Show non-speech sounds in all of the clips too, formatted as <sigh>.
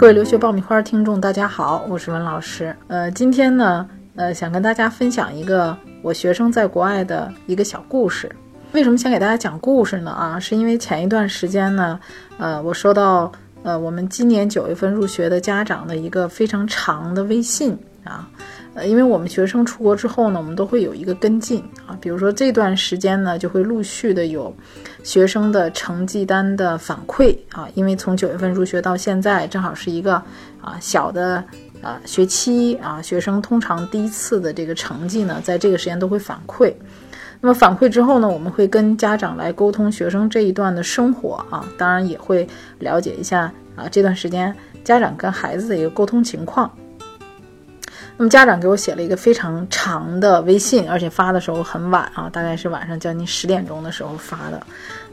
各位留学爆米花听众，大家好，我是文老师。呃，今天呢，呃，想跟大家分享一个我学生在国外的一个小故事。为什么想给大家讲故事呢？啊，是因为前一段时间呢，呃，我收到呃我们今年九月份入学的家长的一个非常长的微信啊。呃，因为我们学生出国之后呢，我们都会有一个跟进啊，比如说这段时间呢，就会陆续的有学生的成绩单的反馈啊，因为从九月份入学到现在，正好是一个啊小的啊学期啊，学生通常第一次的这个成绩呢，在这个时间都会反馈。那么反馈之后呢，我们会跟家长来沟通学生这一段的生活啊，当然也会了解一下啊这段时间家长跟孩子的一个沟通情况。那么家长给我写了一个非常长的微信，而且发的时候很晚啊，大概是晚上将近十点钟的时候发的，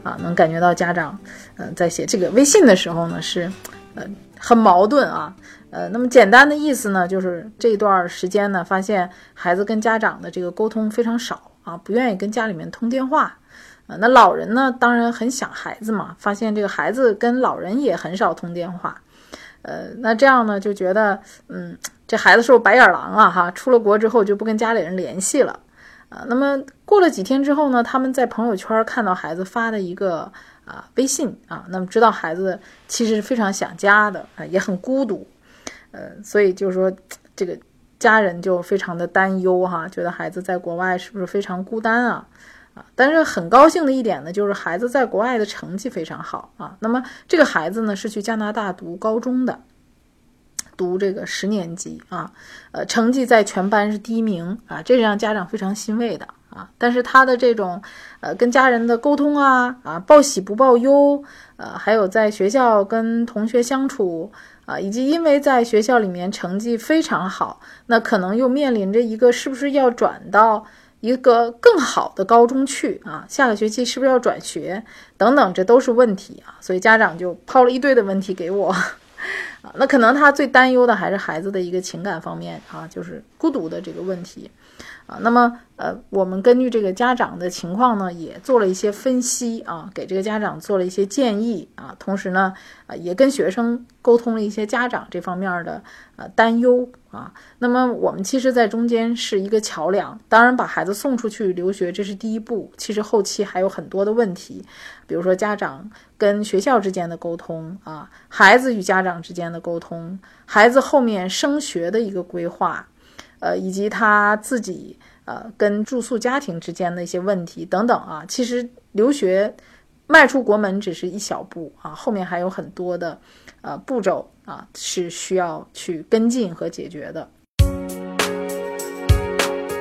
啊，能感觉到家长，呃，在写这个微信的时候呢，是，呃，很矛盾啊，呃，那么简单的意思呢，就是这段时间呢，发现孩子跟家长的这个沟通非常少啊，不愿意跟家里面通电话，啊，那老人呢，当然很想孩子嘛，发现这个孩子跟老人也很少通电话，呃，那这样呢，就觉得，嗯。这孩子是不是白眼狼啊？哈，出了国之后就不跟家里人联系了，啊，那么过了几天之后呢，他们在朋友圈看到孩子发的一个啊微信啊，那么知道孩子其实是非常想家的啊，也很孤独，呃，所以就是说这个家人就非常的担忧哈，觉得孩子在国外是不是非常孤单啊？啊，但是很高兴的一点呢，就是孩子在国外的成绩非常好啊，那么这个孩子呢是去加拿大读高中的。读这个十年级啊，呃，成绩在全班是第一名啊，这让家长非常欣慰的啊。但是他的这种呃跟家人的沟通啊啊报喜不报忧，呃，还有在学校跟同学相处啊，以及因为在学校里面成绩非常好，那可能又面临着一个是不是要转到一个更好的高中去啊？下个学期是不是要转学等等，这都是问题啊。所以家长就抛了一堆的问题给我。<laughs> 啊，那可能他最担忧的还是孩子的一个情感方面啊，就是孤独的这个问题。啊，那么呃，我们根据这个家长的情况呢，也做了一些分析啊，给这个家长做了一些建议啊，同时呢，啊，也跟学生沟通了一些家长这方面的呃担忧啊。那么我们其实，在中间是一个桥梁，当然把孩子送出去留学这是第一步，其实后期还有很多的问题，比如说家长跟学校之间的沟通啊，孩子与家长之间的沟通，孩子后面升学的一个规划。呃，以及他自己呃跟住宿家庭之间的一些问题等等啊，其实留学迈出国门只是一小步啊，后面还有很多的呃步骤啊是需要去跟进和解决的。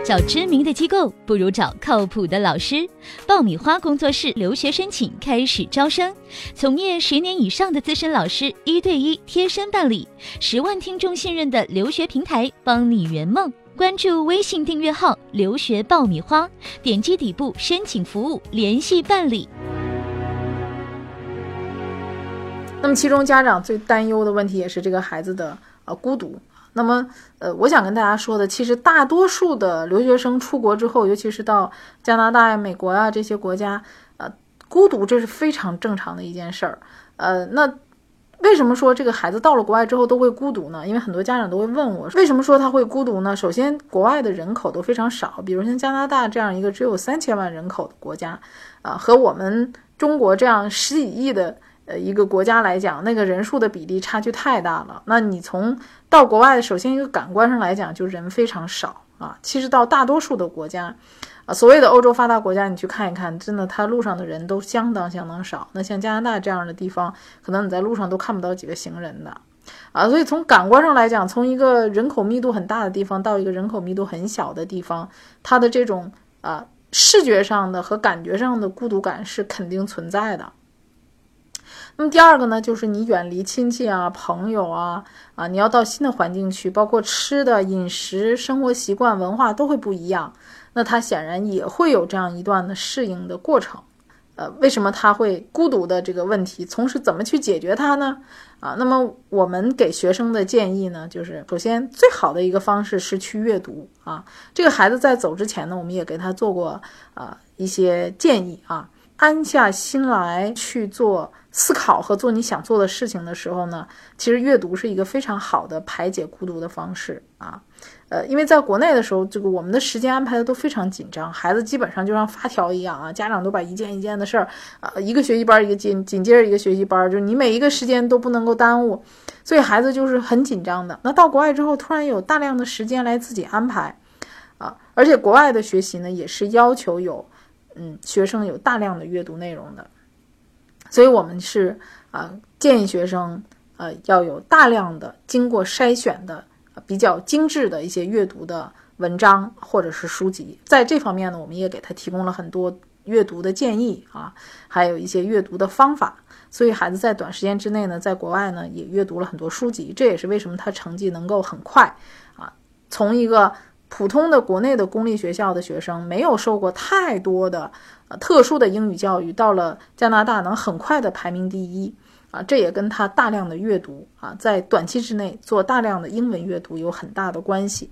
找知名的机构不如找靠谱的老师。爆米花工作室留学申请开始招生，从业十年以上的资深老师一对一贴身办理，十万听众信任的留学平台，帮你圆梦。关注微信订阅号“留学爆米花”，点击底部申请服务联系办理。那么，其中家长最担忧的问题也是这个孩子的呃孤独。那么，呃，我想跟大家说的，其实大多数的留学生出国之后，尤其是到加拿大呀、美国呀这些国家，呃，孤独这是非常正常的一件事儿。呃，那为什么说这个孩子到了国外之后都会孤独呢？因为很多家长都会问我，为什么说他会孤独呢？首先，国外的人口都非常少，比如像加拿大这样一个只有三千万人口的国家，啊，和我们中国这样十几亿的。呃，一个国家来讲，那个人数的比例差距太大了。那你从到国外，首先一个感官上来讲，就人非常少啊。其实到大多数的国家，啊，所谓的欧洲发达国家，你去看一看，真的，它路上的人都相当相当少。那像加拿大这样的地方，可能你在路上都看不到几个行人的，啊，所以从感官上来讲，从一个人口密度很大的地方到一个人口密度很小的地方，它的这种啊视觉上的和感觉上的孤独感是肯定存在的。那么第二个呢，就是你远离亲戚啊、朋友啊，啊，你要到新的环境去，包括吃的饮食、生活习惯、文化都会不一样，那他显然也会有这样一段的适应的过程。呃，为什么他会孤独的这个问题，从是怎么去解决它呢？啊，那么我们给学生的建议呢，就是首先最好的一个方式是去阅读啊。这个孩子在走之前呢，我们也给他做过啊一些建议啊。安下心来去做思考和做你想做的事情的时候呢，其实阅读是一个非常好的排解孤独的方式啊。呃，因为在国内的时候，这个我们的时间安排的都非常紧张，孩子基本上就像发条一样啊，家长都把一件一件的事儿啊，一个学习班一个紧紧接着一个学习班，就是你每一个时间都不能够耽误，所以孩子就是很紧张的。那到国外之后，突然有大量的时间来自己安排啊，而且国外的学习呢，也是要求有嗯学生有大量的阅读内容的，所以我们是啊建议学生呃要有大量的经过筛选的。比较精致的一些阅读的文章或者是书籍，在这方面呢，我们也给他提供了很多阅读的建议啊，还有一些阅读的方法。所以孩子在短时间之内呢，在国外呢也阅读了很多书籍，这也是为什么他成绩能够很快啊，从一个普通的国内的公立学校的学生，没有受过太多的呃特殊的英语教育，到了加拿大能很快的排名第一。啊，这也跟他大量的阅读啊，在短期之内做大量的英文阅读有很大的关系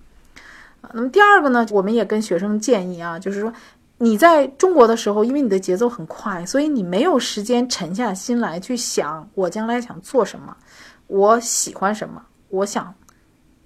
啊。那么第二个呢，我们也跟学生建议啊，就是说你在中国的时候，因为你的节奏很快，所以你没有时间沉下心来去想我将来想做什么，我喜欢什么，我想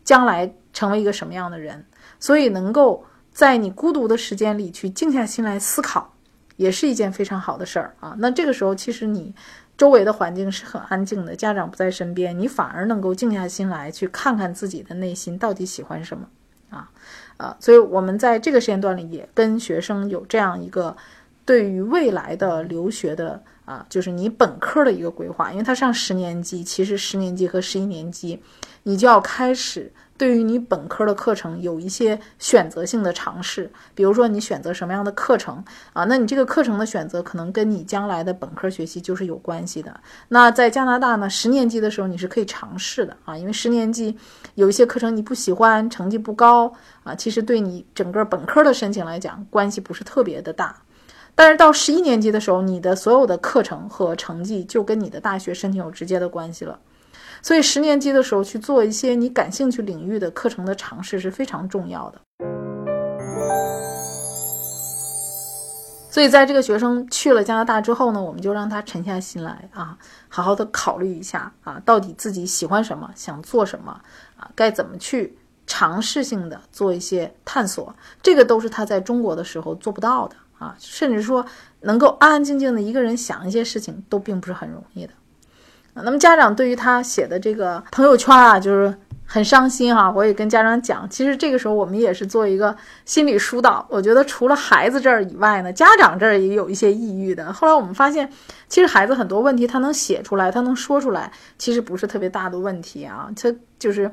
将来成为一个什么样的人。所以能够在你孤独的时间里去静下心来思考，也是一件非常好的事儿啊。那这个时候，其实你。周围的环境是很安静的，家长不在身边，你反而能够静下心来去看看自己的内心到底喜欢什么啊啊！所以，我们在这个时间段里也跟学生有这样一个对于未来的留学的啊，就是你本科的一个规划，因为他上十年级，其实十年级和十一年级，你就要开始。对于你本科的课程有一些选择性的尝试，比如说你选择什么样的课程啊？那你这个课程的选择可能跟你将来的本科学习就是有关系的。那在加拿大呢，十年级的时候你是可以尝试的啊，因为十年级有一些课程你不喜欢，成绩不高啊，其实对你整个本科的申请来讲关系不是特别的大。但是到十一年级的时候，你的所有的课程和成绩就跟你的大学申请有直接的关系了。所以十年级的时候去做一些你感兴趣领域的课程的尝试是非常重要的。所以在这个学生去了加拿大之后呢，我们就让他沉下心来啊，好好的考虑一下啊，到底自己喜欢什么，想做什么啊，该怎么去尝试性的做一些探索。这个都是他在中国的时候做不到的啊，甚至说能够安安静静的一个人想一些事情，都并不是很容易的。那么家长对于他写的这个朋友圈啊，就是很伤心哈。我也跟家长讲，其实这个时候我们也是做一个心理疏导。我觉得除了孩子这儿以外呢，家长这儿也有一些抑郁的。后来我们发现，其实孩子很多问题他能写出来，他能说出来，其实不是特别大的问题啊。他就是，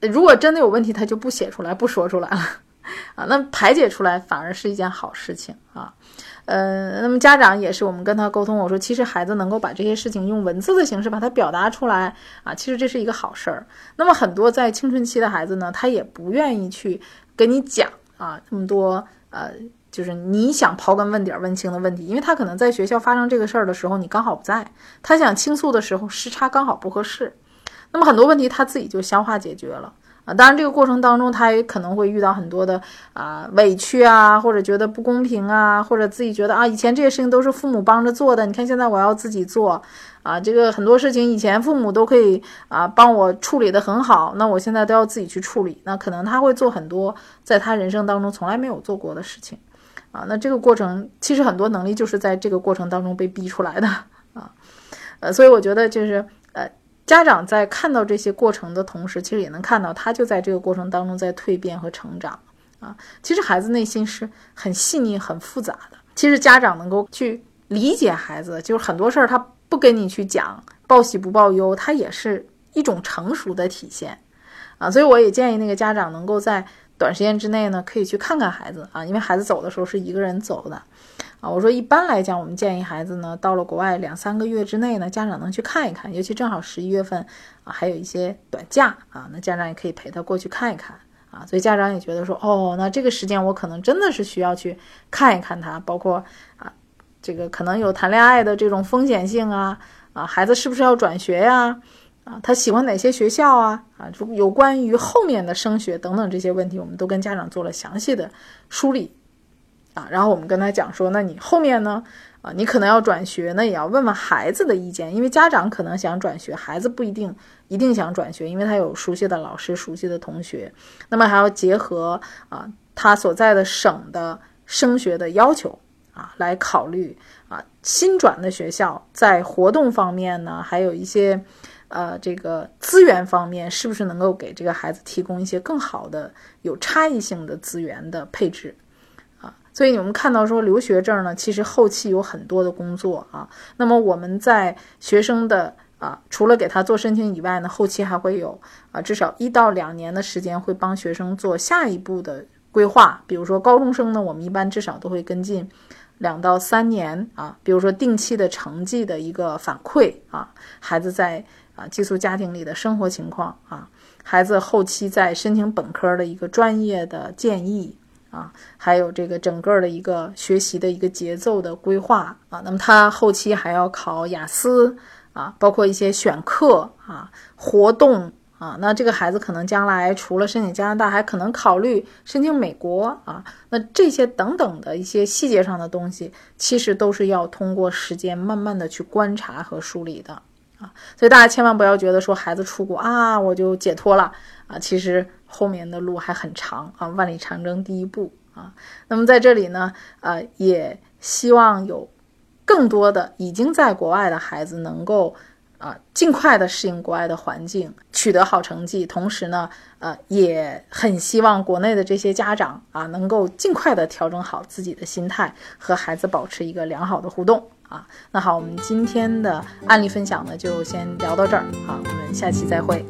如果真的有问题，他就不写出来，不说出来了 <laughs> 啊。那排解出来反而是一件好事情啊。呃，那么家长也是，我们跟他沟通，我说其实孩子能够把这些事情用文字的形式把它表达出来啊，其实这是一个好事儿。那么很多在青春期的孩子呢，他也不愿意去跟你讲啊那么多呃，就是你想刨根问底儿问清的问题，因为他可能在学校发生这个事儿的时候你刚好不在，他想倾诉的时候时差刚好不合适，那么很多问题他自己就消化解决了。啊，当然，这个过程当中，他也可能会遇到很多的啊委屈啊，或者觉得不公平啊，或者自己觉得啊，以前这些事情都是父母帮着做的，你看现在我要自己做，啊，这个很多事情以前父母都可以啊帮我处理的很好，那我现在都要自己去处理，那可能他会做很多在他人生当中从来没有做过的事情，啊，那这个过程其实很多能力就是在这个过程当中被逼出来的 <laughs> 啊，呃，所以我觉得就是。家长在看到这些过程的同时，其实也能看到他就在这个过程当中在蜕变和成长啊。其实孩子内心是很细腻、很复杂的。其实家长能够去理解孩子，就是很多事儿他不跟你去讲，报喜不报忧，他也是一种成熟的体现啊。所以我也建议那个家长能够在短时间之内呢，可以去看看孩子啊，因为孩子走的时候是一个人走的。啊，我说一般来讲，我们建议孩子呢，到了国外两三个月之内呢，家长能去看一看，尤其正好十一月份啊，还有一些短假啊，那家长也可以陪他过去看一看啊。所以家长也觉得说，哦，那这个时间我可能真的是需要去看一看他，包括啊，这个可能有谈恋爱的这种风险性啊，啊，孩子是不是要转学呀？啊，他喜欢哪些学校啊？啊，就有关于后面的升学等等这些问题，我们都跟家长做了详细的梳理。然后我们跟他讲说，那你后面呢？啊，你可能要转学，那也要问问孩子的意见，因为家长可能想转学，孩子不一定一定想转学，因为他有熟悉的老师、熟悉的同学。那么还要结合啊他所在的省的升学的要求啊来考虑啊新转的学校在活动方面呢，还有一些呃这个资源方面，是不是能够给这个孩子提供一些更好的有差异性的资源的配置。所以你们看到说留学证呢，其实后期有很多的工作啊。那么我们在学生的啊，除了给他做申请以外呢，后期还会有啊，至少一到两年的时间会帮学生做下一步的规划。比如说高中生呢，我们一般至少都会跟进两到三年啊。比如说定期的成绩的一个反馈啊，孩子在啊寄宿家庭里的生活情况啊，孩子后期在申请本科的一个专业的建议。啊，还有这个整个的一个学习的一个节奏的规划啊，那么他后期还要考雅思啊，包括一些选课啊、活动啊，那这个孩子可能将来除了申请加拿大，还可能考虑申请美国啊，那这些等等的一些细节上的东西，其实都是要通过时间慢慢的去观察和梳理的啊，所以大家千万不要觉得说孩子出国啊，我就解脱了啊，其实。后面的路还很长啊，万里长征第一步啊。那么在这里呢，呃，也希望有更多的已经在国外的孩子能够啊尽快的适应国外的环境，取得好成绩。同时呢，呃，也很希望国内的这些家长啊能够尽快的调整好自己的心态，和孩子保持一个良好的互动啊。那好，我们今天的案例分享呢就先聊到这儿啊，我们下期再会。